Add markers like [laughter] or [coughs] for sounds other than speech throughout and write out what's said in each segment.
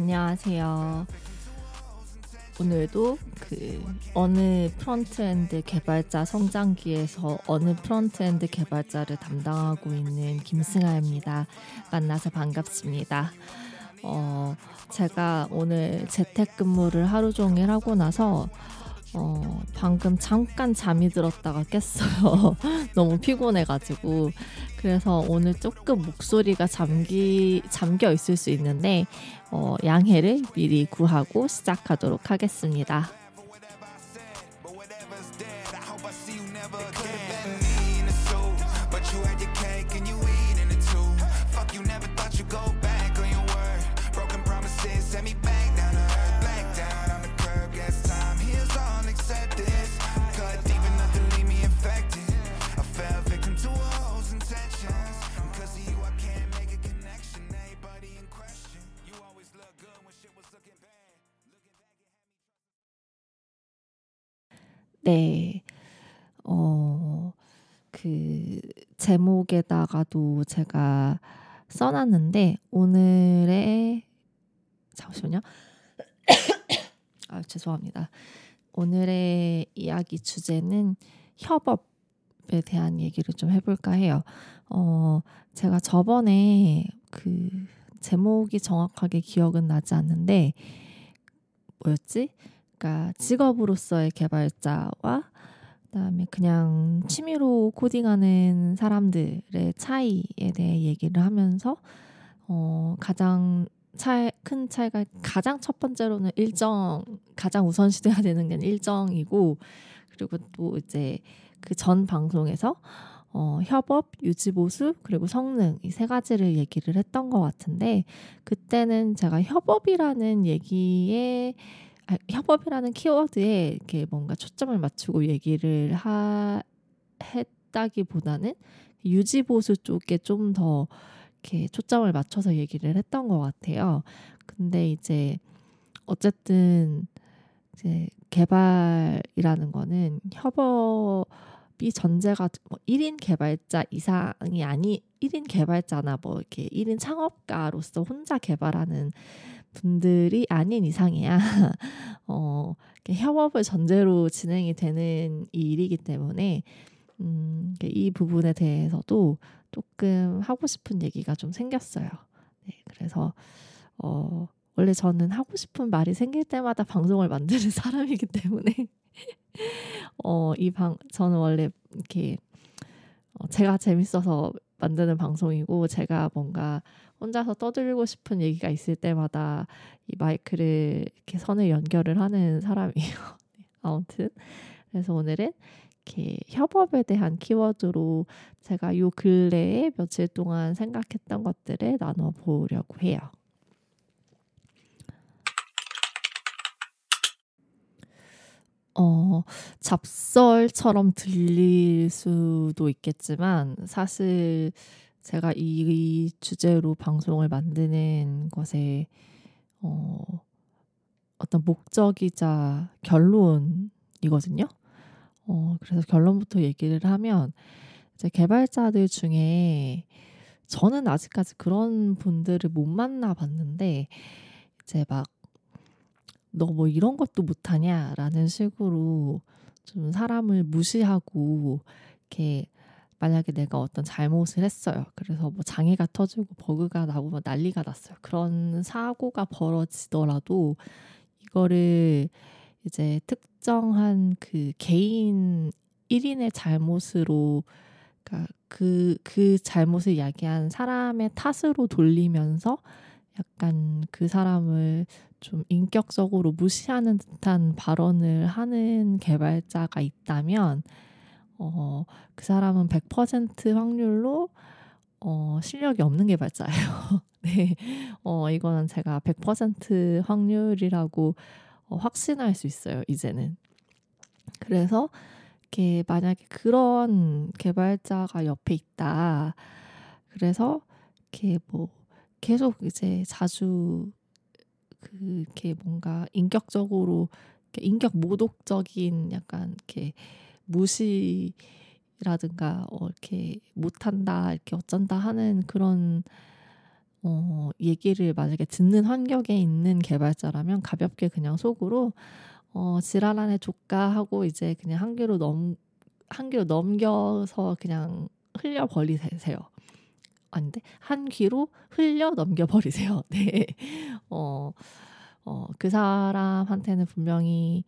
안녕하세요. 오늘도 그 어느 frontend 개발자 성장기에서 어느 frontend 개발자를 담당하고 있는 김승아입니다. 만나서 반갑습니다. 어, 제가 오늘 재택근무를 하루 종일 하고 나서 어, 방금 잠깐 잠이 들었다가 깼어요. [laughs] 너무 피곤해가지고. 그래서 오늘 조금 목소리가 잠기, 잠겨 있을 수 있는데, 어, 양해를 미리 구하고 시작하도록 하겠습니다. 네. 어, 그, 제목에다가도 제가 써놨는데, 오늘의, 잠시만요. [coughs] 아, 죄송합니다. 오늘의 이야기 주제는 협업에 대한 얘기를 좀 해볼까 해요. 어, 제가 저번에 그, 제목이 정확하게 기억은 나지 않는데, 뭐였지? 그러니까 직업으로서의 개발자와 그다음에 그냥 취미로 코딩하는 사람들의 차이에 대해 얘기를 하면서 어 가장 차, 큰 차이가 가장 첫 번째로는 일정 가장 우선시돼야 되는 게 일정이고 그리고 또 이제 그 전 방송에서 어, 협업, 유지보수, 그리고 성능 이 세 가지를 얘기를 했던 것 같은데 그때는 제가 협업이라는 얘기에 아, 협업이라는 키워드에 이렇게 뭔가 초점을 맞추고 얘기를 하, 했다기보다는 유지보수 쪽에 좀 더 이렇게 초점을 맞춰서 얘기를 했던 것 같아요. 근데 이제 어쨌든 이제 개발이라는 거는 협업이 전제가 뭐 1인 개발자 이상이 아니 1인 개발자나 뭐 이렇게 1인 창업가로서 혼자 개발하는 분들이 아닌 이상이야 [laughs] 어, 협업을 전제로 진행이 되는 이 일이기 때문에 음, 이 부분에 대해서도 조금 하고 싶은 얘기가 좀 생겼어요. 네, 그래서 어, 원래 저는 하고 싶은 말이 생길 때마다 방송을 만드는 [laughs] 사람이기 때문에 [laughs] 어, 이 방, 저는 원래 이렇게 어, 제가 재밌어서 만드는 방송이고 제가 뭔가 혼자서 떠들고 싶은 얘기가 있을 때마다 이 마이크를 이렇게 선을 연결을 하는 사람이에요. [laughs] 네, 아무튼 그래서 오늘은 이렇게 협업에 대한 키워드로 제가 요 근래에 며칠 동안 생각했던 것들을 나눠 보려고 해요. 어, 잡설처럼 들릴 수도 있겠지만 사실 제가 이 주제로 방송을 만드는 것에 어, 어떤 목적이자 결론이거든요. 어, 그래서 결론부터 얘기를 하면 이제 개발자들 중에 저는 아직까지 그런 분들을 못 만나 봤는데 이제 막 너 뭐 이런 것도 못하냐 라는 식으로 좀 사람을 무시하고 이렇게 만약에 내가 어떤 잘못을 했어요. 그래서 뭐 장애가 터지고 버그가 나고 뭐 난리가 났어요. 그런 사고가 벌어지더라도 이거를 이제 특정한 그 개인 1인의 잘못으로 그러니까 그, 그 잘못을 야기한 사람의 탓으로 돌리면서 약간 그 사람을 좀 인격적으로 무시하는 듯한 발언을 하는 개발자가 있다면 어, 그 사람은 100% 확률로 어, 실력이 없는 개발자예요. [laughs] 네. 어, 이거는 제가 100% 확률이라고 어, 확신할 수 있어요, 이제는. 그래서 이렇게 만약에 그런 개발자가 옆에 있다. 그래서 이렇게 뭐 계속 이제 자주 그 이렇게 뭔가 인격적으로 인격 모독적인 약간 이렇게 무시라든가 어 이렇게 못한다 이렇게 어쩐다 하는 그런 어 얘기를 만약에 듣는 환경에 있는 개발자라면 가볍게 그냥 속으로 어 지랄하네 조까 하고 이제 그냥 한 개로 넘 한 개로 넘겨서 그냥 흘려 버리세요. 아닌데 한 귀로 흘려 넘겨 버리세요. [laughs] 네. 어, 어, 그 사람한테는 분명히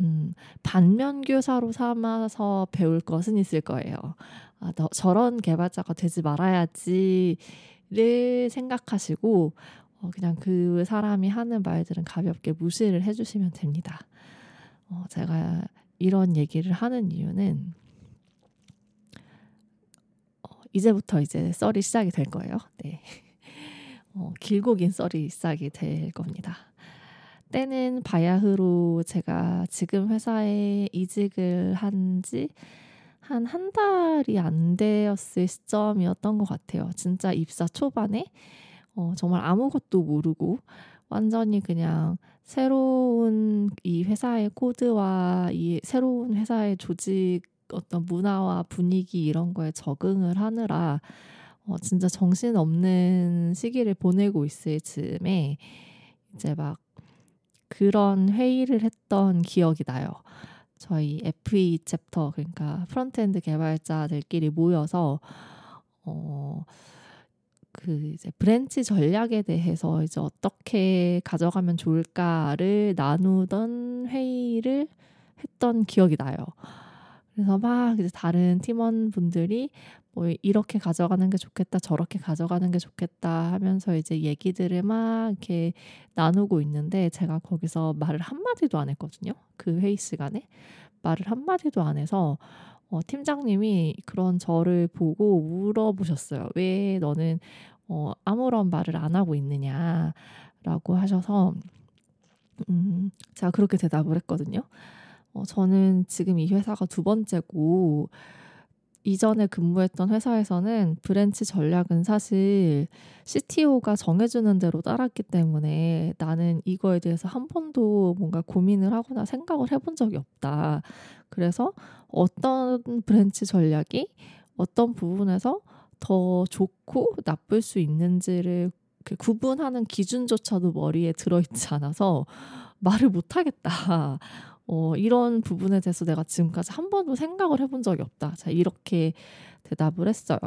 음, 반면교사로 삼아서 배울 것은 있을 거예요. 아, 너, 저런 개발자가 되지 말아야지를 생각하시고 어, 그냥 그 사람이 하는 말들은 가볍게 무시를 해주시면 됩니다. 어, 제가 이런 얘기를 하는 이유는 어, 이제부터 이제 썰이 시작이 될 거예요. 네. [laughs] 어, 길고 긴 썰이 시작이 될 겁니다. 때는 바야흐로 제가 지금 회사에 이직을 한지 한 한 달이 안 되었을 시점이었던 것 같아요. 진짜 입사 초반에 어, 정말 아무것도 모르고 완전히 그냥 새로운 이 회사의 코드와 이 새로운 회사의 조직 어떤 문화와 분위기 이런 거에 적응을 하느라 어, 진짜 정신 없는 시기를 보내고 있을 즈음에 이제 막 그런 회의를 했던 기억이 나요. 저희 FE chapter 그러니까 frontend 개발자들끼리 모여서 어. 그 이제 branch 전략에 대해서 이제 어떻게 가져가면 좋을까를 나누던 회의를 했던 기억이 나요. 그래서 막 이제 다른 팀원분들이 뭐 이렇게 가져가는 게 좋겠다, 저렇게 가져가는 게 좋겠다 하면서 이제 얘기들을 막 이렇게 나누고 있는데 제가 거기서 말을 한마디도 안 했거든요. 그 회의 시간에. 말을 한마디도 안 해서 어, 팀장님이 그런 저를 보고 물어보셨어요. 왜 너는 어, 아무런 말을 안 하고 있느냐라고 하셔서 음, 제가 그렇게 대답을 했거든요. 어, 저는 지금 이 회사가 두 번째고 이전에 근무했던 회사에서는 branch 전략은 사실 CTO가 정해주는 대로 따랐기 때문에 나는 이거에 대해서 한 번도 뭔가 고민을 하거나 생각을 해본 적이 없다. 그래서 어떤 branch 전략이 어떤 부분에서 더 좋고 나쁠 수 있는지를 구분하는 기준조차도 머리에 들어있지 않아서 말을 못하겠다. 어, 이런 부분에 대해서 내가 지금까지 한 번도 생각을 해본 적이 없다. 자, 이렇게 대답을 했어요.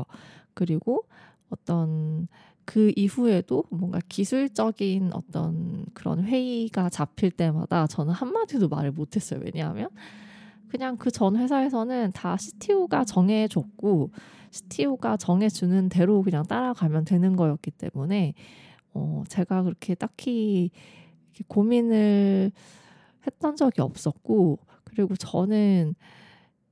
그리고 어떤 그 이후에도 뭔가 기술적인 어떤 그런 회의가 잡힐 때마다 저는 한마디도 말을 못했어요. 왜냐하면 그냥 그 전 회사에서는 다 CTO가 정해줬고 CTO가 정해주는 대로 그냥 따라가면 되는 거였기 때문에 어, 제가 그렇게 딱히 고민을 했던 적이 없었고 그리고 저는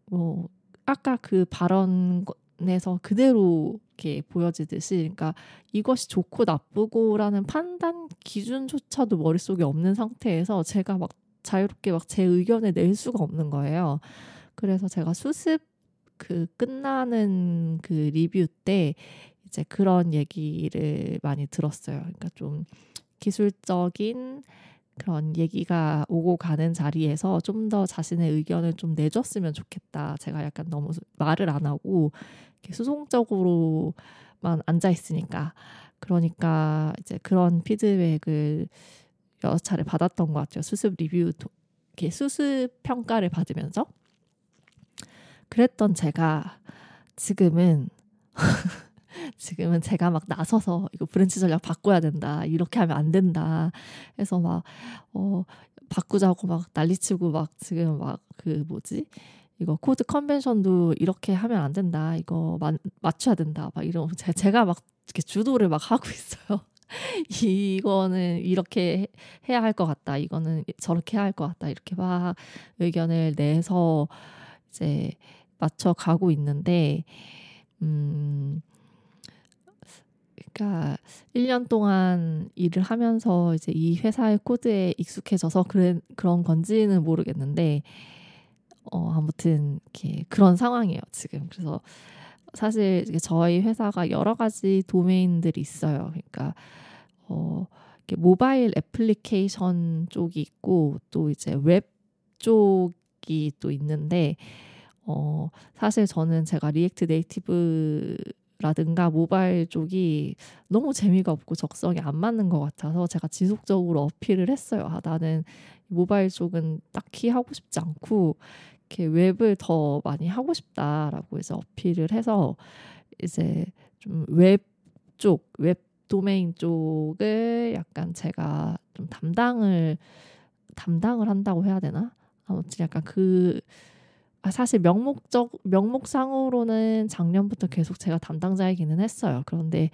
뭐 아까 그 발언에서 그대로 이렇게 보여지듯이 그러니까 이것이 좋고 나쁘고라는 판단 기준조차도 머릿속에 없는 상태에서 제가 막 자유롭게 막 제 의견을 낼 수가 없는 거예요. 그래서 제가 수습 그 끝나는 그 리뷰 때 이제 그런 얘기를 많이 들었어요. 그러니까 좀 기술적인 그런 얘기가 오고 가는 자리에서 좀 더 자신의 의견을 좀 내줬으면 좋겠다. 제가 약간 너무 말을 안 하고 수동적으로만 앉아 있으니까 그러니까 이제 그런 피드백을 여러 차례 받았던 것 같아요. 수습 리뷰 이렇게 수습 평가를 받으면서 그랬던 제가 지금은 [laughs] 지금은 제가 막 나서서 이거 branch 전략 바꿔야 된다. 이렇게 하면 안 된다. 해서 막, 어, 바꾸자고 막 난리치고 막 지금 막 그 뭐지? 이거 code convention도 이렇게 하면 안 된다. 이거 마, 맞춰야 된다. 막 이런 제가 막 이렇게 주도를 막 하고 있어요. [laughs] 이거는 이렇게 해야 할 것 같다. 이거는 저렇게 해야 할 것 같다. 이렇게 막 의견을 내서 이제 맞춰 가고 있는데, 음, 그러니까 1년 동안 일을 하면서 이제 이 회사의 코드에 익숙해져서 그래, 그런 건지는 모르겠는데, 어, 아무튼 이렇게 그런 상황이에요, 지금. 그래서 사실 저희 회사가 여러 가지 도메인들이 있어요. 그러니까 어, 모바일 애플리케이션 쪽이 있고 또 이제 웹 쪽이 또 있는데 어, 사실 저는 제가 React Native라든가 모바일 쪽이 너무 재미가 없고 적성이 안 맞는 것 같아서 제가 지속적으로 어필을 했어요. 아, 나는 모바일 쪽은 딱히 하고 싶지 않고 이렇게 웹을 더 많이 하고 싶다라고 이제 어필을 해서 이제 좀 웹 쪽, 웹 도메인 쪽을 약간 제가 좀 담당을 담당을 한다고 해야 되나? 아무튼 약간 그 아, 사실 명목적 명목상으로는 작년부터 계속 제가 담당자이기는 했어요. 그런데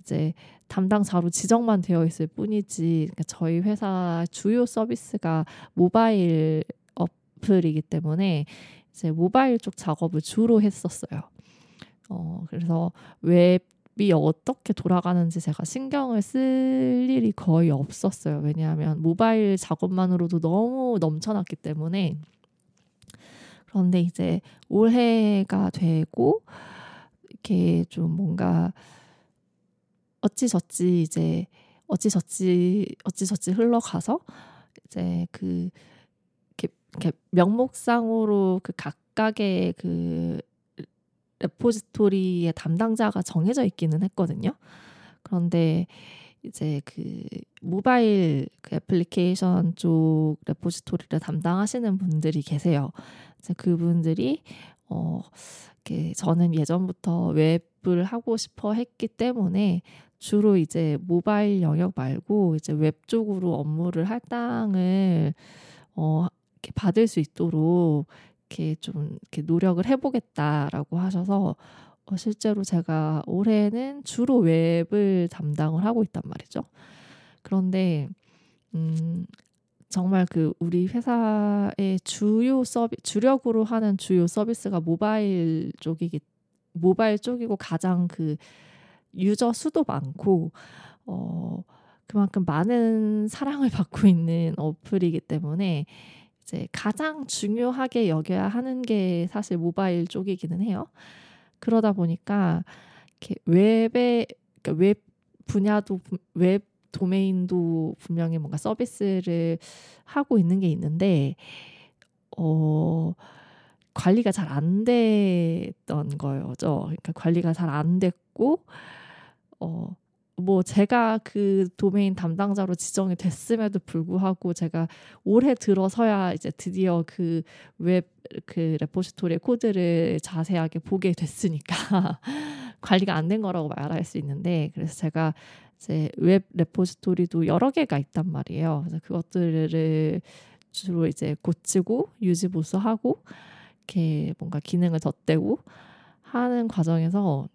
이제 담당자로 지정만 되어 있을 뿐이지 그러니까 저희 회사 주요 서비스가 모바일 어플이기 때문에 이제 모바일 쪽 작업을 주로 했었어요. 어 그래서 웹이 어떻게 돌아가는지 제가 신경을 쓸 일이 거의 없었어요. 왜냐하면 모바일 작업만으로도 너무 넘쳐났기 때문에 그런데 이제 올해가 되고 이렇게 좀 뭔가 어찌저찌 이제 어찌저찌 어찌저찌 흘러가서 이제 그 이렇게, 이렇게 명목상으로 그 각각의 그 레포지토리의 담당자가 정해져 있기는 했거든요. 그런데 이제 그 모바일 그 애플리케이션 쪽 레포지토리를 담당하시는 분들이 계세요. 그분들이 어 이렇게 저는 예전부터 웹을 하고 싶어 했기 때문에 주로 이제 모바일 영역 말고 이제 웹 쪽으로 업무를 할당을 어 이렇게 받을 수 있도록 이렇게 좀 이렇게 노력을 해보겠다라고 하셔서 어, 실제로 제가 올해는 주로 웹을 담당을 하고 있단 말이죠. 그런데 음, 정말 그 우리 회사의 주요 서비 주력으로 하는 주요 서비스가 모바일 쪽이기 모바일 쪽이고 가장 그 유저 수도 많고 어 그만큼 많은 사랑을 [laughs] 받고 있는 어플이기 때문에 이제 가장 중요하게 여겨야 하는 게 사실 모바일 쪽이기는 해요. 그러다 보니까 이렇게 웹의 그러니까 웹 분야도 웹 도메인도 분명히 뭔가 서비스를 하고 있는 게 있는데 어 관리가 잘 안 됐던 거죠. 그러니까 관리가 잘 안 됐고 어 뭐 제가 그 도메인 담당자로 지정이 됐음에도 불구하고 제가 올해 들어서야 이제 드디어 그 웹 그 repository의 코드를 자세하게 보게 됐으니까 [laughs] 관리가 안 된 거라고 말할 수 있는데 그래서 제가 이제 웹 repository도 여러 개가 있단 말이에요. 그래서 그것들을 주로 이제 고치고 유지 보수하고 이렇게 뭔가 기능을 덧대고 하는 과정에서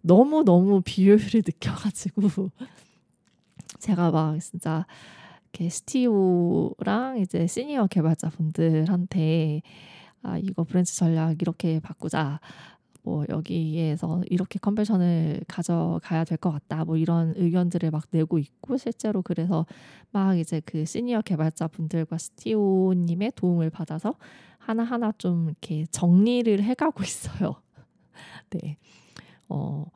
너무 너무 비효율이 [laughs] 느껴가지고 제가 막 진짜 이렇게 CTO랑 이제 시니어 개발자분들한테 아 이거 branch 전략 이렇게 바꾸자 뭐 여기에서 이렇게 convention을 가져가야 될 것 같다 뭐 이런 의견들을 막 내고 있고 실제로 그래서 막 이제 그 시니어 개발자 분들과 CTO님의 도움을 받아서 하나하나 좀 이렇게 정리를 해가고 있어요. [laughs] 네. 어,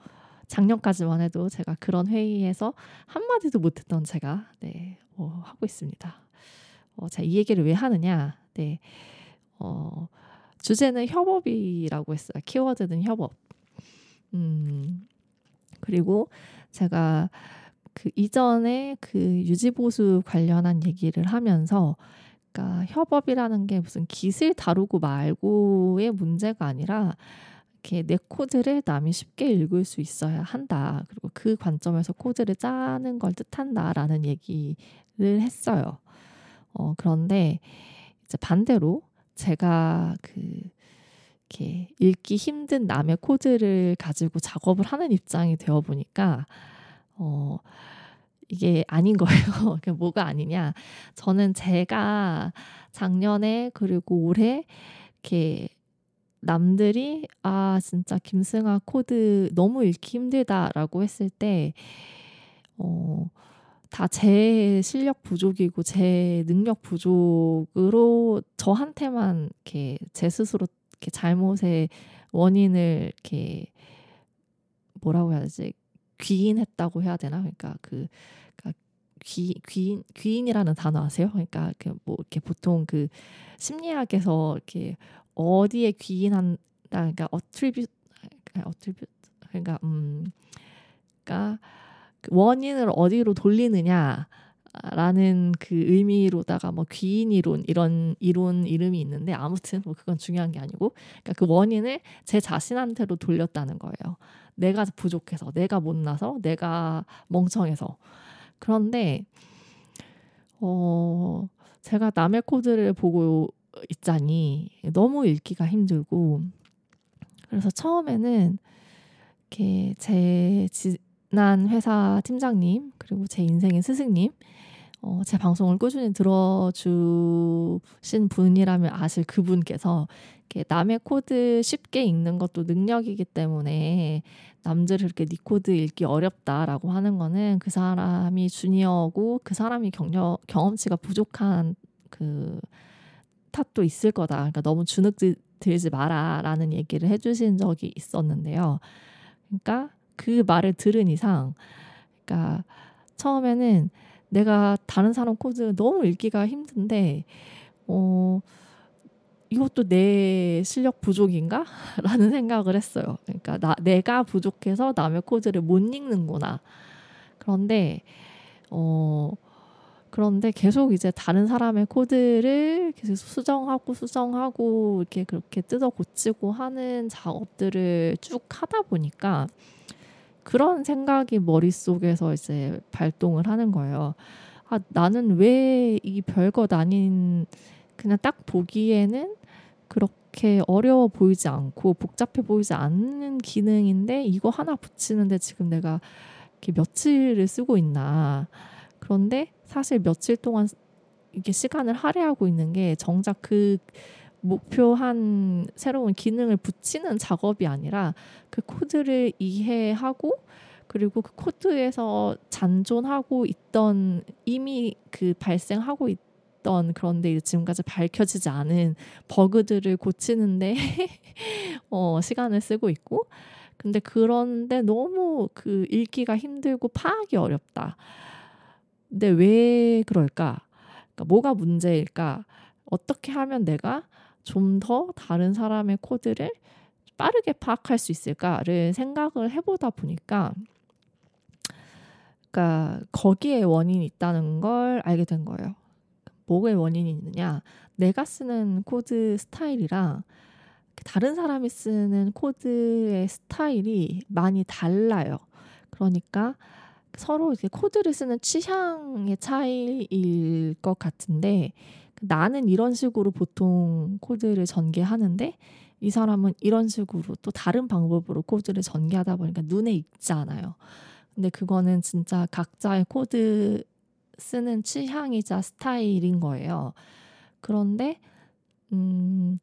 작년까지만 해도 제가 그런 회의에서 한마디도 못했던 제가 네, 어, 하고 있습니다. 어, 자, 이 얘기를 왜 하느냐? 네. 어, 주제는 협업이라고 했어요. 키워드는 협업. 음, 그리고 제가 그 이전에 그 유지보수 관련한 얘기를 하면서 그러니까 협업이라는 게 무슨 기술 다루고 말고의 문제가 아니라 이렇게 내 코드를 남이 쉽게 읽을 수 있어야 한다. 그리고 그 관점에서 코드를 짜는 걸 뜻한다라는 얘기를 했어요. 어, 그런데 이제 반대로 제가 그 이렇게 읽기 힘든 남의 코드를 가지고 작업을 하는 입장이 되어 보니까 어 이게 아닌 거예요. [laughs] 그게 뭐가 아니냐? 저는 제가 작년에 그리고 올해 이렇게 남들이 아 진짜 김승아 코드 너무 읽기 힘들다라고 했을 때 어. 다 제 실력 부족이고 제 능력 부족으로 저한테만 이렇게 제 스스로 이렇게 잘못의 원인을 이렇게 뭐라고 해야 되지 귀인했다고 해야 되나 그러니까 그 그러니까 귀 귀인 귀인이라는 단어 아세요? 그러니까 그 뭐 이렇게 보통 그 심리학에서 이렇게 어디에 귀인한다 그러니까 어트리뷰 어트리뷰 그러니까 음 그러니까 원인을 어디로 돌리느냐 라는 그 의미로다가 뭐 귀인 이론 이런 이론 이름이 있는데 아무튼 뭐 그건 중요한 게 아니고 그러니까 그 원인을 제 자신한테로 돌렸다는 거예요. 내가 부족해서, 내가 못나서, 내가 멍청해서. 그런데 어 제가 남의 코드를 보고 있자니 너무 읽기가 힘들고 그래서 처음에는 이렇게 제 지 난 회사 팀장님 그리고 제 인생의 스승님 어, 제 방송을 꾸준히 들어주신 분이라면 아실 그분께서 남의 코드 쉽게 읽는 것도 능력이기 때문에 남들을 그렇게 네 코드 읽기 어렵다라고 하는 거는 그 사람이 주니어고 그 사람이 경력 경험치가 부족한 그 탓도 있을 거다. 그러니까 너무 주눅 들지 마라라는 얘기를 해주신 적이 있었는데요. 그러니까 그 말을 들은 이상, 그러니까 처음에는 내가 다른 사람 코드 너무 읽기가 힘든데, 어, 이것도 내 실력 부족인가? [laughs] 라는 생각을 했어요. 그러니까 나, 내가 부족해서 남의 코드를 못 읽는구나. 그런데, 어, 그런데 계속 이제 다른 사람의 코드를 계속 수정하고 수정하고 이렇게 그렇게 뜯어 고치고 하는 작업들을 쭉 하다 보니까 그런 생각이 머릿속에서 이제 발동을 하는 거예요. 아, 나는 왜 이 별것 아닌 그냥 딱 보기에는 그렇게 어려워 보이지 않고 복잡해 보이지 않는 기능인데 이거 하나 붙이는데 지금 내가 이렇게 며칠을 쓰고 있나. 그런데 사실 며칠 동안 이게 시간을 할애하고 있는 게 정작 그 목표한 새로운 기능을 붙이는 작업이 아니라 그 코드를 이해하고 그리고 그 코드에서 잔존하고 있던 이미 그 발생하고 있던 그런데 지금까지 밝혀지지 않은 버그들을 고치는데 [laughs] 어, 시간을 쓰고 있고 근데 그런데 너무 그 읽기가 힘들고 파악이 어렵다. 근데 왜 그럴까? 그러니까 뭐가 문제일까? 어떻게 하면 내가 좀 더 다른 사람의 코드를 빠르게 파악할 수 있을까를 생각을 해보다 보니까 그러니까 거기에 원인이 있다는 걸 알게 된 거예요. 뭐에 원인이 있느냐? 내가 쓰는 코드 스타일이랑 다른 사람이 쓰는 코드의 스타일이 많이 달라요. 그러니까 서로 이렇게 코드를 쓰는 취향의 차이일 것 같은데 나는 이런 식으로 보통 코드를 전개하는데 이 사람은 이런 식으로 또 다른 방법으로 코드를 전개하다 보니까 눈에 익지 않아요. 근데 그거는 진짜 각자의 코드 쓰는 취향이자 스타일인 거예요. 그런데 음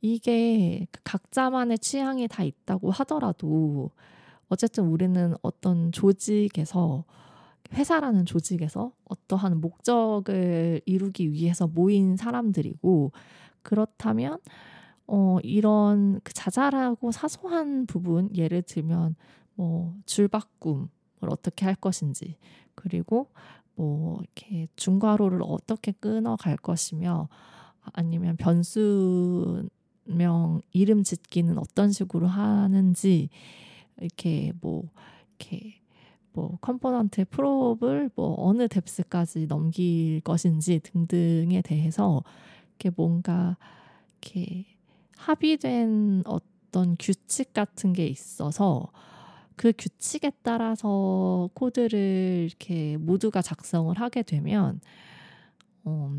이게 각자만의 취향이 다 있다고 하더라도 어쨌든 우리는 어떤 조직에서 회사라는 조직에서 어떠한 목적을 이루기 위해서 모인 사람들이고 그렇다면 어 이런 그 자잘하고 사소한 부분 예를 들면 뭐 줄바꿈을 어떻게 할 것인지 그리고 뭐 이렇게 중괄호를 어떻게 끊어갈 것이며 아니면 변수명 이름 짓기는 어떤 식으로 하는지 이렇게 뭐 이렇게 뭐 component의 prop을 뭐 어느 depth까지 넘길 것인지 등등에 대해서 이렇게 뭔가 이렇게 합의된 어떤 규칙 같은 게 있어서 그 규칙에 따라서 코드를 이렇게 모두가 작성을 하게 되면 어,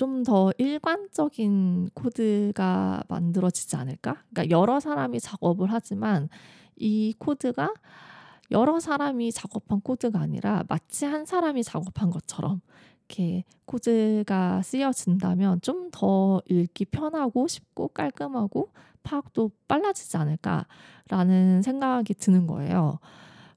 좀더 일관적인 코드가 만들어지지 않을까? 그러니까 여러 사람이 작업을 하지만 이 코드가 여러 사람이 작업한 코드가 아니라 마치 한 사람이 작업한 것처럼 이렇게 코드가 쓰여진다면 좀 더 읽기 편하고 쉽고 깔끔하고 파악도 빨라지지 않을까라는 생각이 드는 거예요.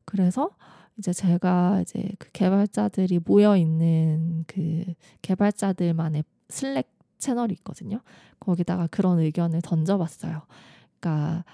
그래서 이제 제가 이제 그 개발자들이 모여 있는 그 개발자들만의 Slack 채널이 있거든요. 거기다가 그런 의견을 던져봤어요. 그러니까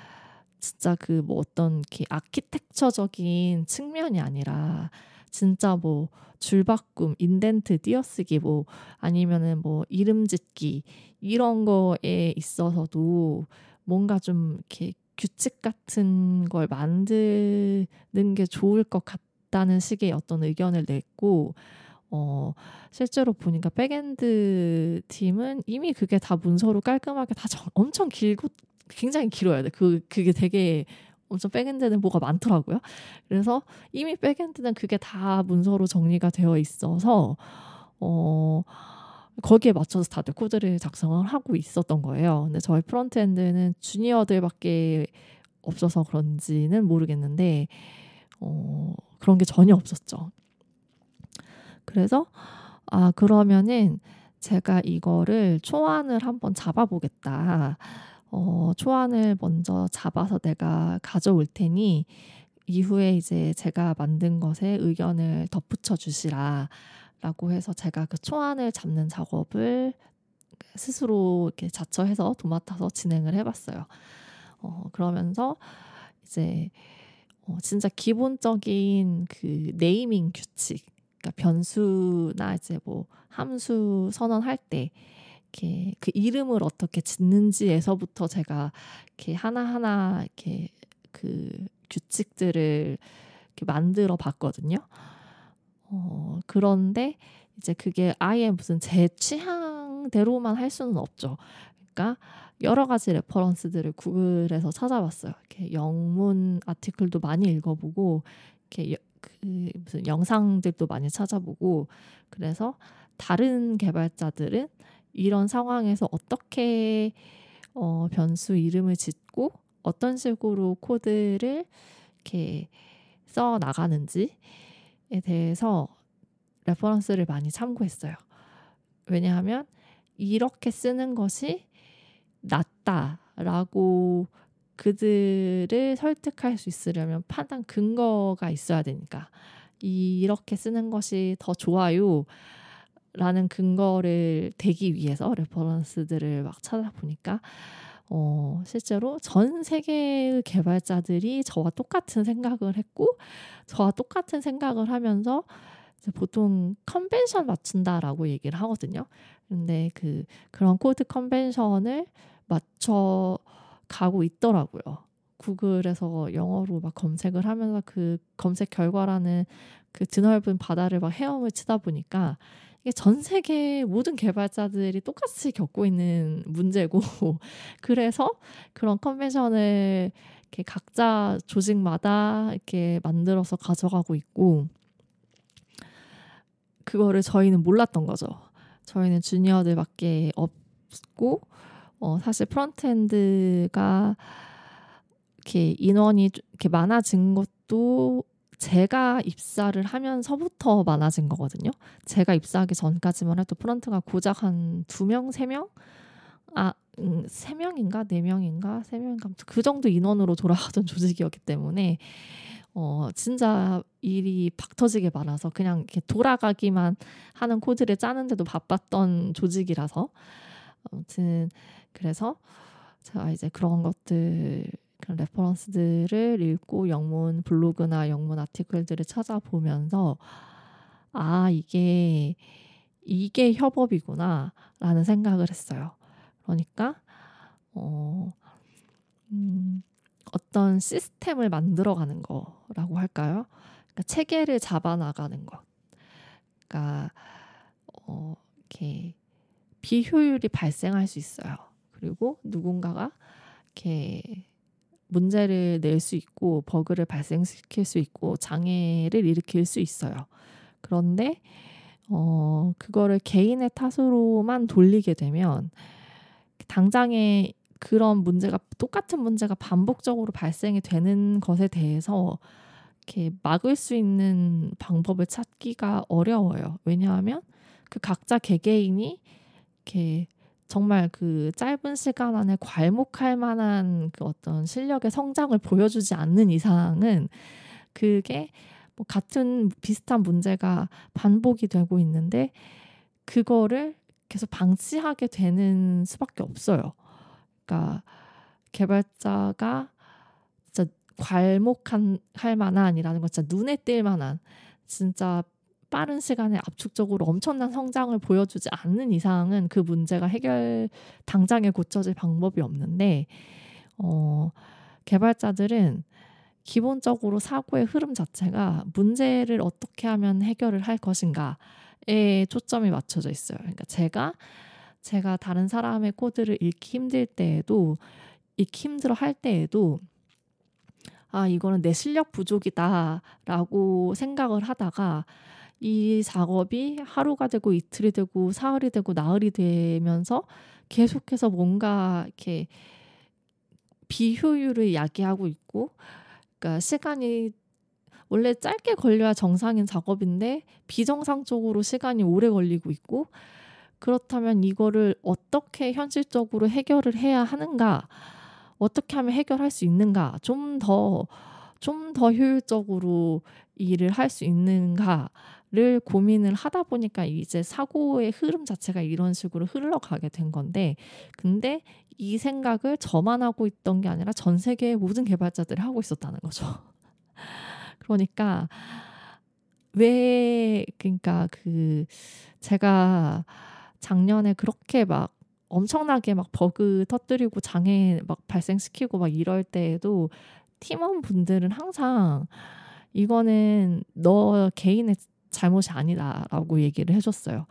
진짜 그 뭐 어떤 이렇게 아키텍처적인 측면이 아니라 진짜 뭐 줄바꿈, 인덴트 띄어쓰기 뭐 아니면은 뭐 이름 짓기 이런 거에 있어서도 뭔가 좀 이렇게 규칙 같은 걸 만드는 게 좋을 것 같다는 식의 어떤 의견을 냈고 어 실제로 보니까 backend 팀은 이미 그게 다 문서로 깔끔하게 다 정, 엄청 길고 굉장히 길어야 돼. 그 그게 되게 엄청 backend는 뭐가 많더라고요. 그래서 이미 backend는 그게 다 문서로 정리가 되어 있어서 어 거기에 맞춰서 다들 코드를 작성을 하고 있었던 거예요. 근데 저희 frontend는 주니어들밖에 없어서 그런지는 모르겠는데 어 그런 게 전혀 없었죠. 그래서 아 그러면은 제가 이거를 초안을 한번 잡아보겠다. 어, 초안을 먼저 잡아서 내가 가져올 테니 이후에 이제 제가 만든 것에 의견을 덧붙여 주시라 라고 해서 제가 그 초안을 잡는 작업을 스스로 이렇게 자처해서 도맡아서 진행을 해봤어요. 어, 그러면서 이제 어, 진짜 기본적인 그 네이밍 규칙, 그러니까 변수나 이제 뭐 함수 선언할 때 이렇게 그 이름을 어떻게 짓는지에서부터 제가 이렇게 하나하나 이렇게 그 규칙들을 이렇게 만들어 봤거든요. 어, 그런데 이제 그게 아예 무슨 제 취향대로만 할 수는 없죠. 그러니까 여러 가지 reference들을 구글에서 찾아봤어요. 이렇게 영문 article도 많이 읽어보고 이렇게 그 무슨 영상들도 많이 찾아보고 그래서 다른 개발자들은 이런 상황에서 어떻게 어, 변수 이름을 짓고 어떤 식으로 코드를 이렇게 써 나가는지에 대해서 reference를 많이 참고했어요. 왜냐하면 이렇게 쓰는 것이 낫다라고 그들을 설득할 수 있으려면 판단 근거가 있어야 되니까 이렇게 쓰는 것이 더 좋아요. 라는 근거를 대기 위해서 레퍼런스들을 막 찾아보니까 어, 실제로 전 세계의 개발자들이 저와 똑같은 생각을 했고 저와 똑같은 생각을 하면서 보통 컨벤션 맞춘다라고 얘기를 하거든요. 근데 그 그런 코드 convention을 맞춰 가고 있더라고요. 구글에서 영어로 막 검색을 하면서 그 검색 결과라는 그 드넓은 바다를 막 헤엄을 치다 보니까 전 세계 모든 개발자들이 똑같이 겪고 있는 문제고 [laughs] 그래서 그런 convention을 이렇게 각자 조직마다 이렇게 만들어서 가져가고 있고 그거를 저희는 몰랐던 거죠. 저희는 주니어들밖에 없고 어 사실 frontend가 이렇게 인원이 이렇게 많아진 것도 제가 입사를 하면서부터 많아진 거거든요. 제가 입사하기 전까지만 해도 front가 고작 한 두 명, 세 명? 아, 음, 세 명인가? 네 명인가? 세 명인가? 그 정도 인원으로 돌아가던 [laughs] 조직이었기 때문에 어, 진짜 일이 박 터지게 많아서 그냥 이렇게 돌아가기만 하는 코드를 짜는데도 바빴던 조직이라서 아무튼 그래서 제가 이제 그런 것들 그런 레퍼런스들을 읽고 영문 블로그나 영문 아티클들을 찾아보면서 아 이게 이게 협업이구나라는 생각을 했어요. 그러니까 어, 음, 어떤 시스템을 만들어가는 거라고 할까요? 그러니까 체계를 잡아 나가는 것. 그러니까 어, 이렇게 비효율이 발생할 수 있어요. 그리고 누군가가 이렇게 문제를 낼 수 있고 버그를 발생시킬 수 있고 장애를 일으킬 수 있어요. 그런데 어, 그거를 개인의 탓으로만 돌리게 되면 당장에 그런 문제가 똑같은 문제가 반복적으로 발생이 되는 것에 대해서 이렇게 막을 수 있는 방법을 찾기가 어려워요. 왜냐하면 그 각자 개개인이 이렇게 정말 그 짧은 시간 안에 괄목할 만한 그 어떤 실력의 성장을 보여주지 않는 이상은 그게 뭐 같은 비슷한 문제가 반복이 되고 있는데 그거를 계속 방치하게 되는 수밖에 없어요. 그러니까 개발자가 진짜 괄목한 할 만한이라는 거 진짜 눈에 띌 만한 진짜 빠른 시간에 압축적으로 엄청난 성장을 보여주지 않는 이상은 그 문제가 해결 당장에 고쳐질 방법이 없는데 어 개발자들은 기본적으로 사고의 흐름 자체가 문제를 어떻게 하면 해결을 할 것인가에 초점이 맞춰져 있어요. 그러니까 제가 제가 다른 사람의 코드를 읽기 힘들 때에도 읽기 힘들어 할 때에도 아 이거는 내 실력 부족이다라고 생각을 하다가 이 작업이 하루가 되고 이틀이 되고 사흘이 되고 나흘이 되면서 계속해서 뭔가 이렇게 비효율을 야기하고 있고 그러니까 시간이 원래 짧게 걸려야 정상인 작업인데 비정상적으로 시간이 오래 걸리고 있고 그렇다면 이거를 어떻게 현실적으로 해결을 해야 하는가 어떻게 하면 해결할 수 있는가 좀 더 좀더 효율적으로 일을 할 수 있는가 를 고민을 하다 보니까 이제 사고의 흐름 자체가 이런 식으로 흘러가게 된 건데 근데 이 생각을 저만 하고 있던 게 아니라 전 세계의 모든 개발자들이 하고 있었다는 거죠. [laughs] 그러니까 왜 그러니까 그 제가 작년에 그렇게 막 엄청나게 막 버그 터뜨리고 장애 막 발생시키고 막 이럴 때에도 팀원분들은 항상 이거는 너 개인의 잘못이 아니다라고 얘기를 해줬어요.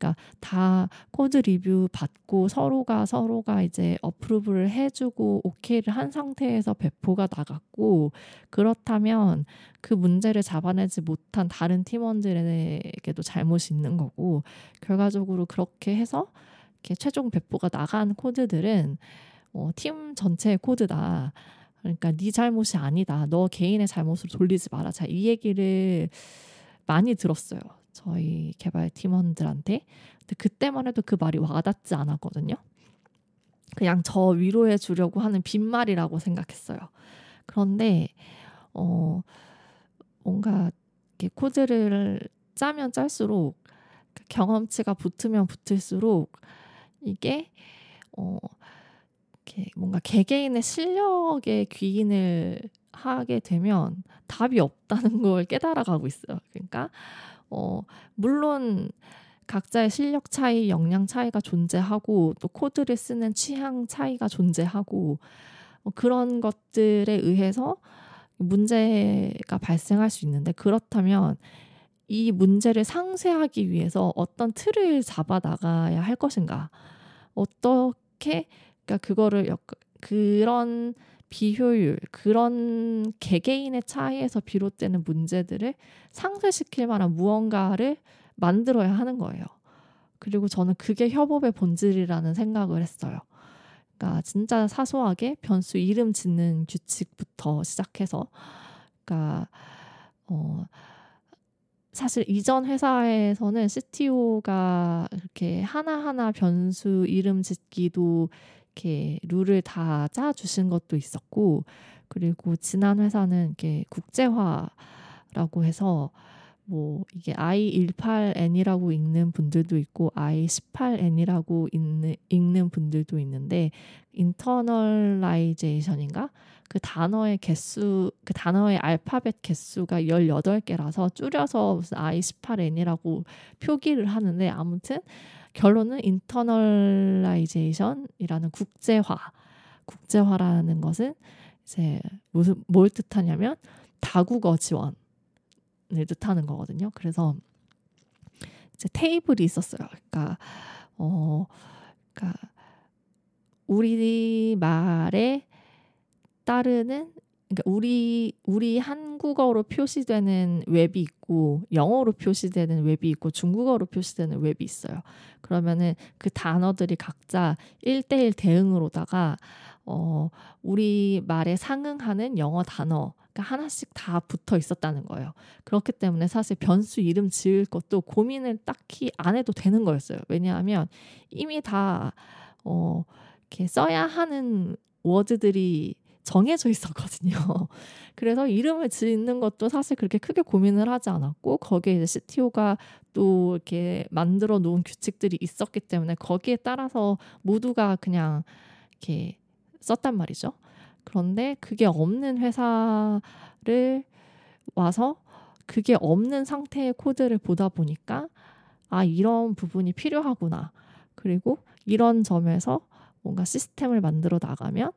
그러니까 다 code review 받고 서로가 서로가 이제 approve를 해주고 오케이를 한 상태에서 배포가 나갔고 그렇다면 그 문제를 잡아내지 못한 다른 팀원들에게도 잘못이 있는 거고 결과적으로 그렇게 해서 이렇게 최종 배포가 나간 코드들은 어, 팀 전체의 코드다. 그러니까 네 잘못이 아니다. 너 개인의 잘못으로 돌리지 마라. 자, 이 얘기를 많이 들었어요. 저희 개발 팀원들한테. 근데 그때만 해도 그 말이 와닿지 않았거든요. 그냥 저 위로해 주려고 하는 빈말이라고 생각했어요. 그런데 어 뭔가 이렇게 코드를 짜면 짤수록 그 경험치가 붙으면 붙을수록 이게 어 이렇게 뭔가 개개인의 실력에 귀인을 하게 되면 답이 없다는 [laughs] 걸 깨달아가고 있어요. 그러니까 어 물론 각자의 실력 차이, 역량 차이가 존재하고 또 코드를 쓰는 취향 차이가 존재하고 어, 그런 것들에 의해서 문제가 발생할 수 있는데 그렇다면 이 문제를 상쇄하기 위해서 어떤 틀을 잡아 나가야 할 것인가? 어떻게 그러니까 그거를 역, 그런 비효율 그런 개개인의 차이에서 비롯되는 문제들을 상쇄시킬 만한 무언가를 만들어야 하는 거예요. 그리고 저는 그게 협업의 본질이라는 생각을 했어요. 그러니까 진짜 사소하게 변수 이름 짓는 규칙부터 시작해서 그러니까 어 사실 이전 회사에서는 CTO가 이렇게 하나하나 변수 이름 짓기도 이렇게 룰을 다 짜주신 것도 있었고, 그리고 지난 회사는 이렇게 국제화라고 해서 뭐 이게 I18N이라고 읽는 분들도 있고 I18N이라고 읽는, 읽는 분들도 있는데 인터널라이제이션인가? 그 단어의 개수 그 단어의 알파벳 개수가 18개라서 줄여서 무슨 I18N이라고 표기를 하는데 아무튼 결론은 인터널라이제이션이라는 국제화 국제화라는 것은 이제 무슨 뭘 뜻하냐면 다국어 지원 을 뜻하는 거거든요. 그래서 이제 테이블이 있었어요. 그러니까 어 그러니까 우리 말에 따르는 그러니까 우리 우리 한국어로 표시되는 웹이 있고 영어로 표시되는 웹이 있고 중국어로 표시되는 웹이 있어요. 그러면은 그 단어들이 각자 1대1 대응으로다가 어 우리 말에 상응하는 영어 단어 가 하나씩 다 붙어 있었다는 거예요. 그렇기 때문에 사실 변수 이름 지을 것도 고민을 딱히 안 해도 되는 거였어요. 왜냐하면 이미 다 어, 이렇게 써야 하는 워드들이 정해져 있었거든요. [laughs] 그래서 이름을 짓는 것도 사실 그렇게 크게 고민을 하지 않았고 거기에 이제 CTO가 또 이렇게 만들어 놓은 규칙들이 있었기 때문에 거기에 따라서 모두가 그냥 이렇게 썼단 말이죠. 그런데 그게 없는 회사를 와서 그게 없는 상태의 코드를 보다 보니까 아 이런 부분이 필요하구나. 그리고 이런 점에서 뭔가 시스템을 만들어 나가면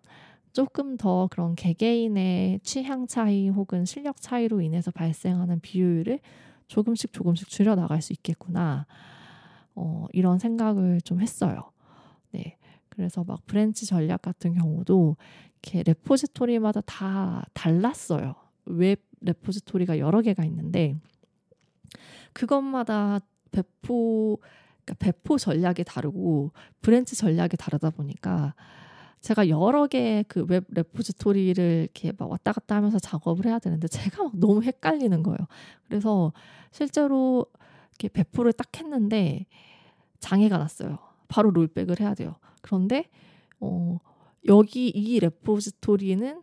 조금 더 그런 개개인의 취향 차이 혹은 실력 차이로 인해서 발생하는 비효율을 조금씩 조금씩 줄여 나갈 수 있겠구나. 어, 이런 생각을 좀 했어요. 네. 그래서 막 branch 전략 같은 경우도 이렇게 repository마다 다 달랐어요. 웹 repository가 여러 개가 있는데 그것마다 배포 그러니까 배포 전략이 다르고 branch 전략이 다르다 보니까 제가 여러 개의 그 웹 repository를 이렇게 막 왔다 갔다 하면서 작업을 해야 되는데 제가 막 너무 헷갈리는 거예요. 그래서 실제로 이렇게 배포를 딱 했는데 장애가 났어요. 바로 롤백을 해야 돼요. 그런데 어 여기 이 레포지토리는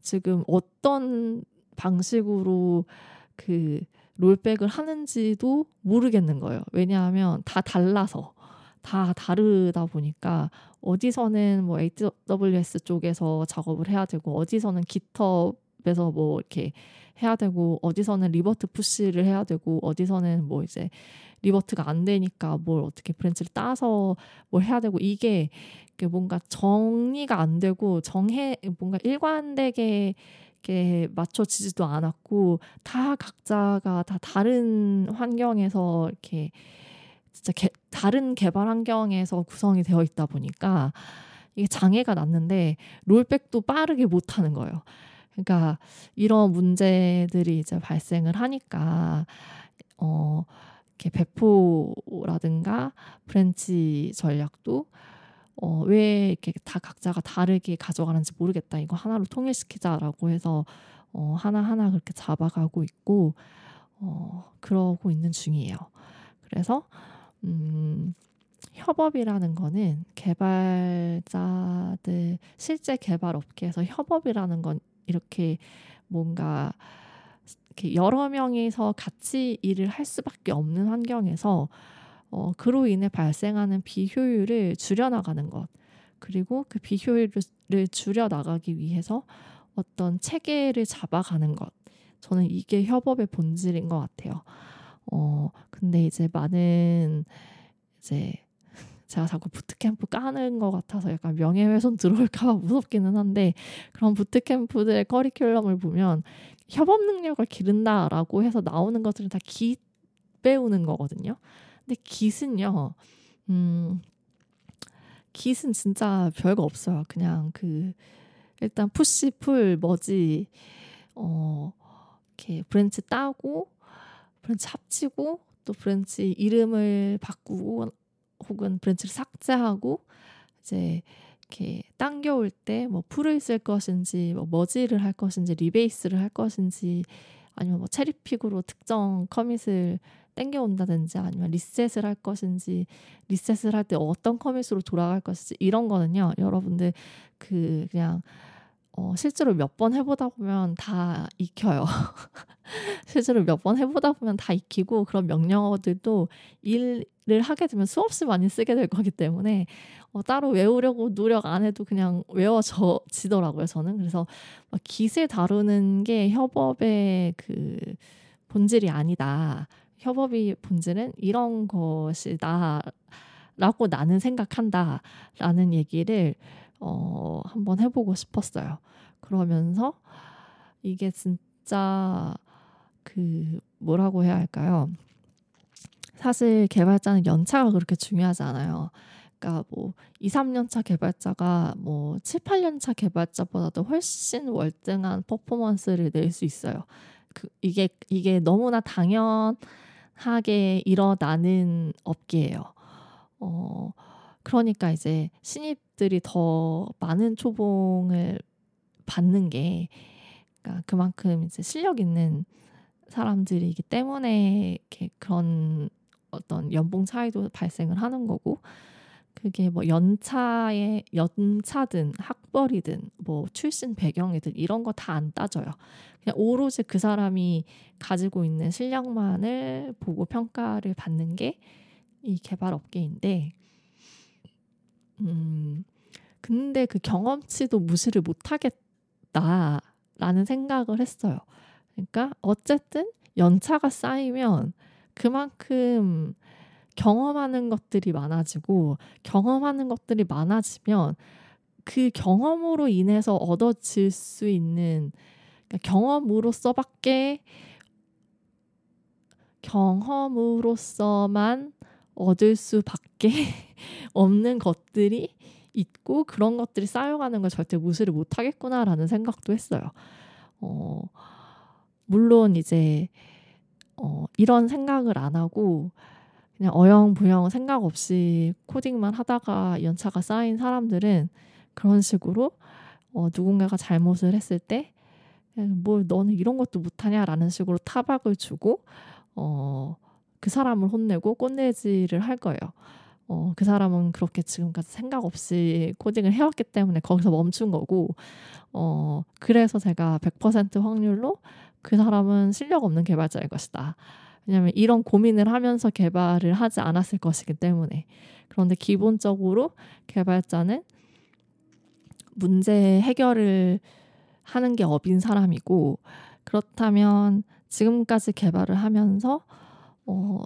지금 어떤 방식으로 그 롤백을 하는지도 모르겠는 거예요. 왜냐하면 다 달라서 다 다르다 보니까 어디서는 뭐 AWS 쪽에서 작업을 해야 되고 어디서는 GitHub에서 뭐 이렇게 해야 되고 어디서는 revert push를 해야 되고 어디서는 뭐 이제 revert가 안 되니까 뭘 어떻게 branch를 따서 뭘 해야 되고 이게 뭔가 정리가 안 되고 정해 뭔가 일관되게 이렇게 맞춰지지도 않았고 다 각자가 다 다른 환경에서 이렇게 진짜 개, 다른 개발 환경에서 구성이 되어 있다 보니까 이게 장애가 났는데 rollback도 빠르게 못 하는 거예요. 그러니까 이런 문제들이 이제 발생을 하니까 어 이렇게 배포라든가 branch 전략도 어, 왜 이렇게 다 각자가 다르게 가져가는지 모르겠다. 이거 하나로 통일시키자라고 해서 어, 하나하나 그렇게 잡아가고 있고 어, 그러고 있는 중이에요. 그래서 음, 협업이라는 거는 개발자들 실제 개발 업계에서 협업이라는 건 이렇게 뭔가 이렇게 여러 명이서 같이 일을 할 수밖에 없는 환경에서 어, 그로 인해 발생하는 비효율을 줄여나가는 것 그리고 그 비효율을 줄여나가기 위해서 어떤 체계를 잡아가는 것 저는 이게 협업의 본질인 것 같아요. 어 근데 이제 많은 이제 제가 자꾸 부트캠프 까는 것 같아서 약간 명예훼손 들어올까봐 [laughs] 무섭기는 한데 그런 bootcamp들의 커리큘럼을 보면 협업 능력을 기른다라고 해서 나오는 것들은 다 Git 배우는 거거든요. 근데 Git은요, 음, Git은 진짜 별거 없어요. 그냥 그 일단 push pull merge 어 이렇게 branch 따고 branch 합치고 또 branch 이름을 바꾸고 혹은 branch를 삭제하고 이제 이렇게 당겨올 때 뭐 pull을 쓸 것인지 뭐 머지를 할 것인지 rebase를 할 것인지 아니면 뭐 cherry-pick으로 특정 commit을 땡겨온다든지 아니면 reset을 할 것인지 reset을 할 때 어떤 commit으로 돌아갈 것인지 이런 거는요. 여러분들 그 그냥 어, 실제로 몇 번 해보다 보면 다 익혀요. [laughs] 실제로 몇 번 해보다 보면 다 익히고 그런 명령어들도 일을 하게 되면 수없이 많이 쓰게 될 거기 때문에 어, 따로 외우려고 노력 안 해도 그냥 외워지더라고요. 저는 그래서 기술 다루는 게 협업의 그 본질이 아니다. 협업이 본질은 이런 것이다. 라고 나는 생각한다. 라는 얘기를 어, 한번 해보고 싶었어요. 그러면서 이게 진짜 그 뭐라고 해야 할까요? 사실 개발자는 연차가 그렇게 중요하지 않아요. 그러니까 뭐 2, 3년 차 개발자가 뭐 7, 8년 차 개발자보다도 훨씬 월등한 퍼포먼스를 낼 수 있어요. 그 이게 이게 너무나 당연하게 일어나는 업계예요. 어 그러니까 이제 신입들이 더 많은 초봉을 받는 게 그러니까 그만큼 이제 실력 있는 사람들이기 때문에 이렇게 그런 어떤 연봉 차이도 발생을 하는 거고 그게 뭐 연차에 연차든 학벌이든 뭐 출신 배경이든 이런 거 다 안 따져요. 그냥 오로지 그 사람이 가지고 있는 실력만을 보고 평가를 받는 게 이 개발 업계인데 음 근데 그 경험치도 무시를 못 하겠다라는 생각을 했어요. 그러니까 어쨌든 연차가 쌓이면 그만큼 경험하는 것들이 많아지고 경험하는 것들이 많아지면 그 경험으로 인해서 얻어질 수 있는 그러니까 경험으로서밖에 경험으로서만 얻을 수밖에 없는 것들이 있고 그런 것들이 쌓여가는 걸 절대 무시를 못 하겠구나라는 생각도 했어요. 어, 물론 이제 어, 이런 생각을 안 하고 그냥 어영부영 생각 없이 코딩만 하다가 연차가 쌓인 사람들은 그런 식으로 어, 누군가가 잘못을 했을 때뭐 너는 이런 것도 못하냐라는 식으로 타박을 주고 어, 그 사람을 혼내고 꼰대질을 할 거예요. 어, 그 사람은 그렇게 지금까지 생각 없이 코딩을 해왔기 때문에 거기서 멈춘 거고, 어, 그래서 제가 100% 확률로 그 사람은 실력 없는 개발자일 것이다. 왜냐하면 이런 고민을 하면서 개발을 하지 않았을 것이기 때문에. 그런데 기본적으로 개발자는 문제 해결을 하는 게 업인 사람이고 그렇다면 지금까지 개발을 하면서 어,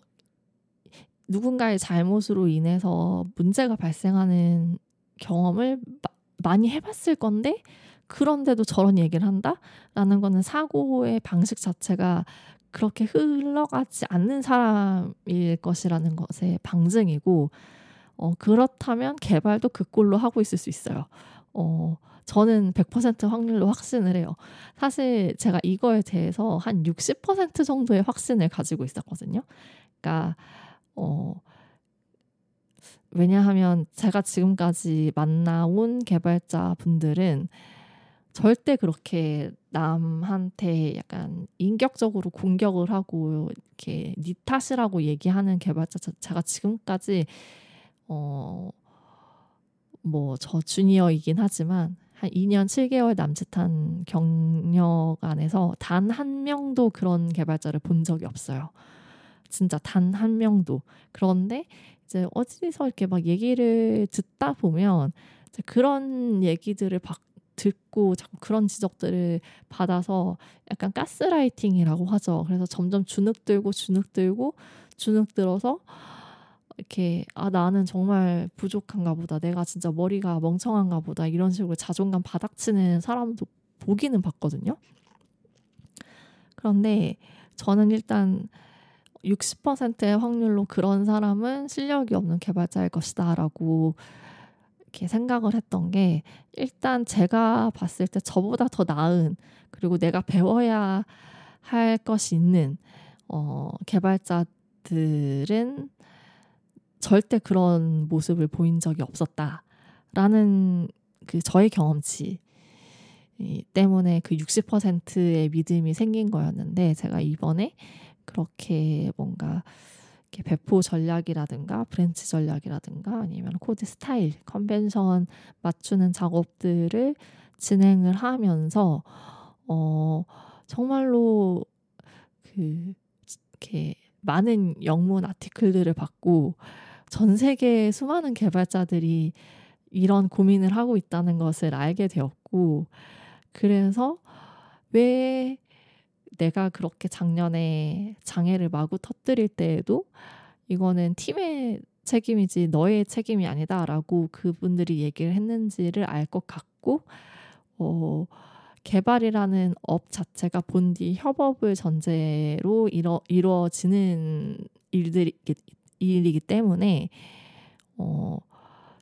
누군가의 잘못으로 인해서 문제가 발생하는 경험을 마, 많이 해봤을 건데 그런데도 저런 얘기를 한다라는 거는 사고의 방식 자체가 그렇게 흘러가지 않는 사람일 것이라는 것의 방증이고 어, 그렇다면 개발도 그 꼴로 하고 있을 수 있어요. 어, 저는 100% 확률로 확신을 해요. 사실 제가 이거에 대해서 한 60% 정도의 확신을 가지고 있었거든요. 그러니까 어, 왜냐하면 제가 지금까지 만나온 개발자 분들은 절대 그렇게 남한테 약간 인격적으로 공격을 하고 이렇게 니 탓이라고 얘기하는 개발자 자체가 지금까지 어 뭐 저 주니어이긴 하지만 한 2년 7개월 남짓한 경력 안에서 단 한 명도 그런 개발자를 본 적이 없어요. 진짜 단 한 명도. 그런데 이제 어디서 이렇게 막 얘기를 듣다 보면 그런 얘기들을 박, 듣고 자꾸 그런 지적들을 받아서 약간 가스라이팅이라고 하죠. 그래서 점점 주눅 들고 주눅 들고 주눅 들어서 이렇게 아 나는 정말 부족한가 보다. 내가 진짜 머리가 멍청한가 보다. 이런 식으로 자존감 바닥치는 사람도 보기는 봤거든요. 그런데 저는 일단 60%의 확률로 그런 사람은 실력이 없는 개발자일 것이다라고 이렇게 생각을 했던 게 일단 제가 봤을 때 저보다 더 나은 그리고 내가 배워야 할 것이 있는 어, 개발자들은 절대 그런 모습을 보인 적이 없었다라는 그 저의 경험치 때문에 그 60%의 믿음이 생긴 거였는데 제가 이번에 그렇게 뭔가 이렇게 배포 전략이라든가 branch 전략이라든가 아니면 code style, convention 맞추는 작업들을 진행을 하면서 어 정말로 그 이렇게 많은 영문 아티클들을 받고 전 세계 수많은 개발자들이 이런 고민을 하고 있다는 것을 알게 되었고 그래서 왜 내가 그렇게 작년에 장애를 마구 터뜨릴 때에도 이거는 팀의 책임이지 너의 책임이 아니다라고 그분들이 얘기를 했는지를 알 것 같고 어 개발이라는 업 자체가 본디 협업을 전제로 이뤄, 이루어지는 일들이 일이기 때문에 어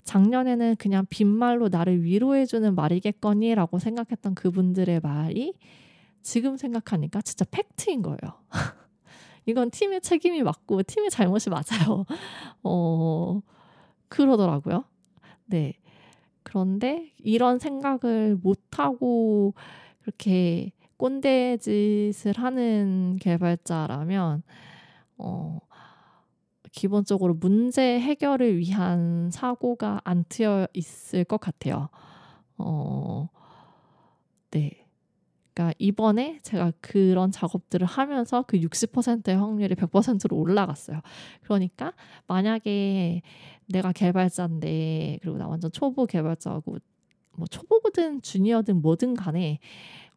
작년에는 그냥 빈말로 나를 위로해주는 말이겠거니 라고 생각했던 그분들의 말이 지금 생각하니까 진짜 fact인 거예요. [laughs] 이건 팀의 책임이 맞고 팀의 잘못이 맞아요. [laughs] 어, 그러더라고요. 네. 그런데 이런 생각을 못하고 그렇게 꼰대 짓을 하는 개발자라면, 어, 기본적으로 문제 해결을 위한 사고가 안 트여 있을 것 같아요. 어, 네. 그러니까 이번에 제가 그런 작업들을 하면서 그 60%의 확률이 100%로 올라갔어요. 그러니까 만약에 내가 개발자인데 그리고 나 완전 초보 개발자고 뭐 초보든 주니어든 뭐든 간에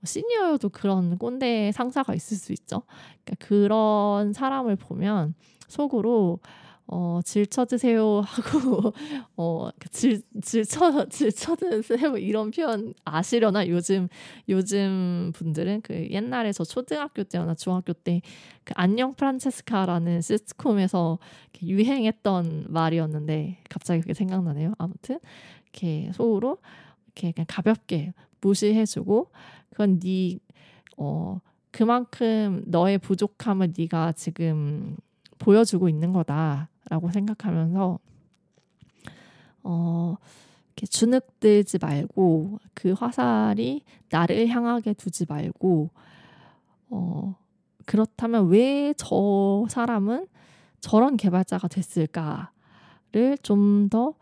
시니어여도 그런 꼰대 상사가 있을 수 있죠. 그러니까 그런 사람을 보면 속으로 어, 질쳐 드세요 하고 [laughs] 어, 그 질, 질쳐 질쳐 드세요 이런 표현 아시려나 요즘 요즘 분들은 그 옛날에 저 초등학교 때나 중학교 때 그 안녕 프란체스카라는 시트콤에서 유행했던 말이었는데 갑자기 그게 생각나네요. 아무튼 이렇게 속으로 이렇게 그냥 가볍게 무시해주고 그건 네 어, 그만큼 너의 부족함을 네가 지금 보여주고 있는 거다 라고 생각하면서 어 이렇게 주눅들지 말고 그 화살이 나를 향하게 두지 말고 어 그렇다면 왜 저 사람은 저런 개발자가 됐을까를 좀 더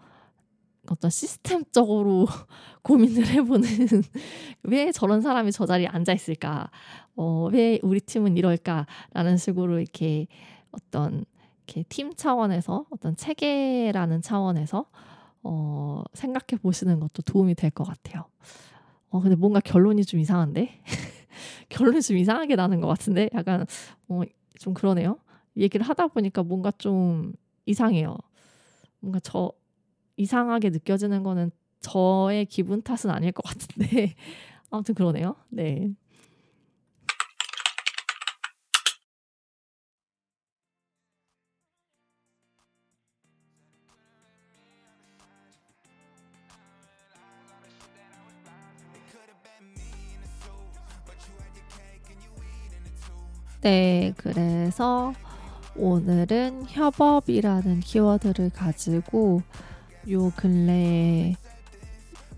어떤 시스템적으로 [laughs] 고민을 해보는 [laughs] 왜 저런 사람이 저 자리에 앉아 있을까? 어, 왜 우리 팀은 이럴까?라는 식으로 이렇게 어떤 이렇게 팀 차원에서 어떤 체계라는 차원에서 어, 생각해 보시는 것도 도움이 될 것 같아요. 어, 근데 뭔가 결론이 좀 이상한데? [laughs] 결론이 좀 이상하게 나는 것 같은데? 약간, 어, 좀 그러네요. 얘기를 하다 보니까 뭔가 좀 이상해요. 뭔가 저, 이상하게 느껴지는 거는 저의 기분 탓은 아닐 것 같은데. [laughs] 아무튼 그러네요. 네. 네, 그래서 오늘은 협업이라는 키워드를 가지고 요 근래에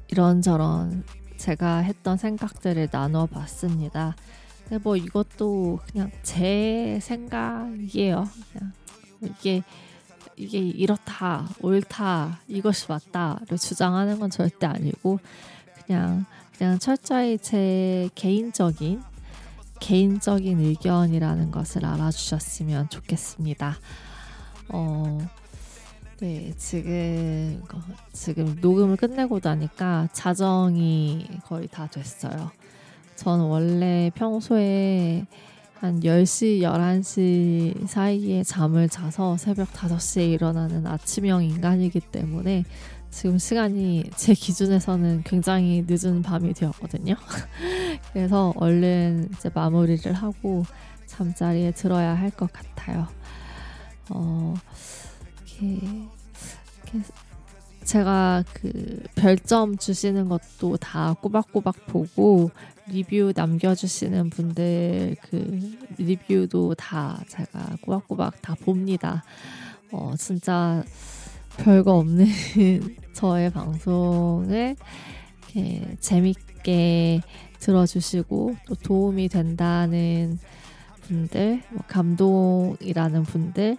이런저런 제가 했던 생각들을 나눠 봤습니다. 근데 뭐 이것도 그냥 제 생각이에요. 그냥 이게 이게 이렇다, 옳다, 이것이 맞다를 주장하는 건 절대 아니고 그냥 그냥 철저히 제 개인적인 개인적인 의견이라는 것을 알아주셨으면 좋겠습니다. 어, 네, 지금, 지금 녹음을 끝내고 나니까 자정이 거의 다 됐어요. 전 원래 평소에 한 10시, 11시 사이에 잠을 자서 새벽 5시에 일어나는 아침형 인간이기 때문에 지금 시간이 제 기준에서는 굉장히 늦은 밤이 되었거든요. [laughs] 그래서 얼른 이제 마무리를 하고 잠자리에 들어야 할 것 같아요. 어, 이렇게, 이렇게 제가 그 별점 주시는 것도 다 꼬박꼬박 보고 리뷰 남겨주시는 분들 그 리뷰도 다 제가 꼬박꼬박 다 봅니다. 어, 진짜 별거 없는 [laughs] 저의 방송을 이렇게 재밌게 들어주시고 또 도움이 된다는 분들, 뭐 감동이라는 분들,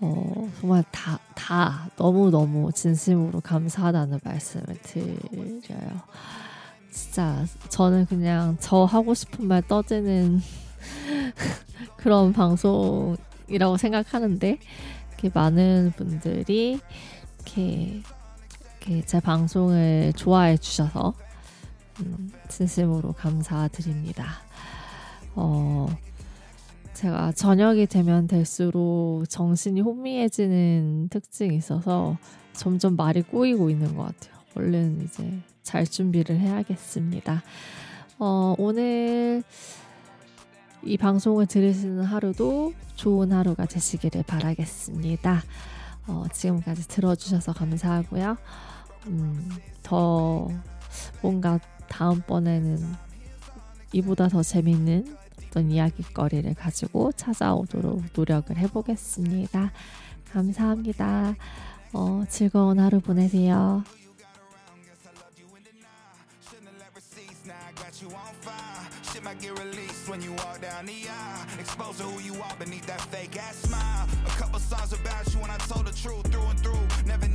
어, 정말 다, 다 너무너무 진심으로 감사하다는 말씀을 드려요. 진짜 저는 그냥 저 하고 싶은 말 떠드는 [laughs] 그런 방송이라고 생각하는데 이렇게 많은 분들이 이렇게, 이렇게 제 방송을 좋아해 주셔서 음, 진심으로 감사드립니다. 어, 제가 저녁이 되면 될수록 정신이 혼미해지는 특징이 있어서 점점 말이 꼬이고 있는 것 같아요. 얼른 이제 잘 준비를 해야겠습니다. 어, 오늘 이 방송을 들으시는 하루도 좋은 하루가 되시기를 바라겠습니다. 어, 지금까지 들어주셔서 감사하고요. 음, 더 뭔가 다음번에는 이보다 더 재밌는 어떤 이야기거리를 가지고 찾아오도록 노력을 해보겠습니다. 감사합니다. 어, 즐거운 하루 보내세요. When you walk down the aisle. Exposing who you are beneath that fake ass smile. A couple songs about you when I told the truth through and through. Never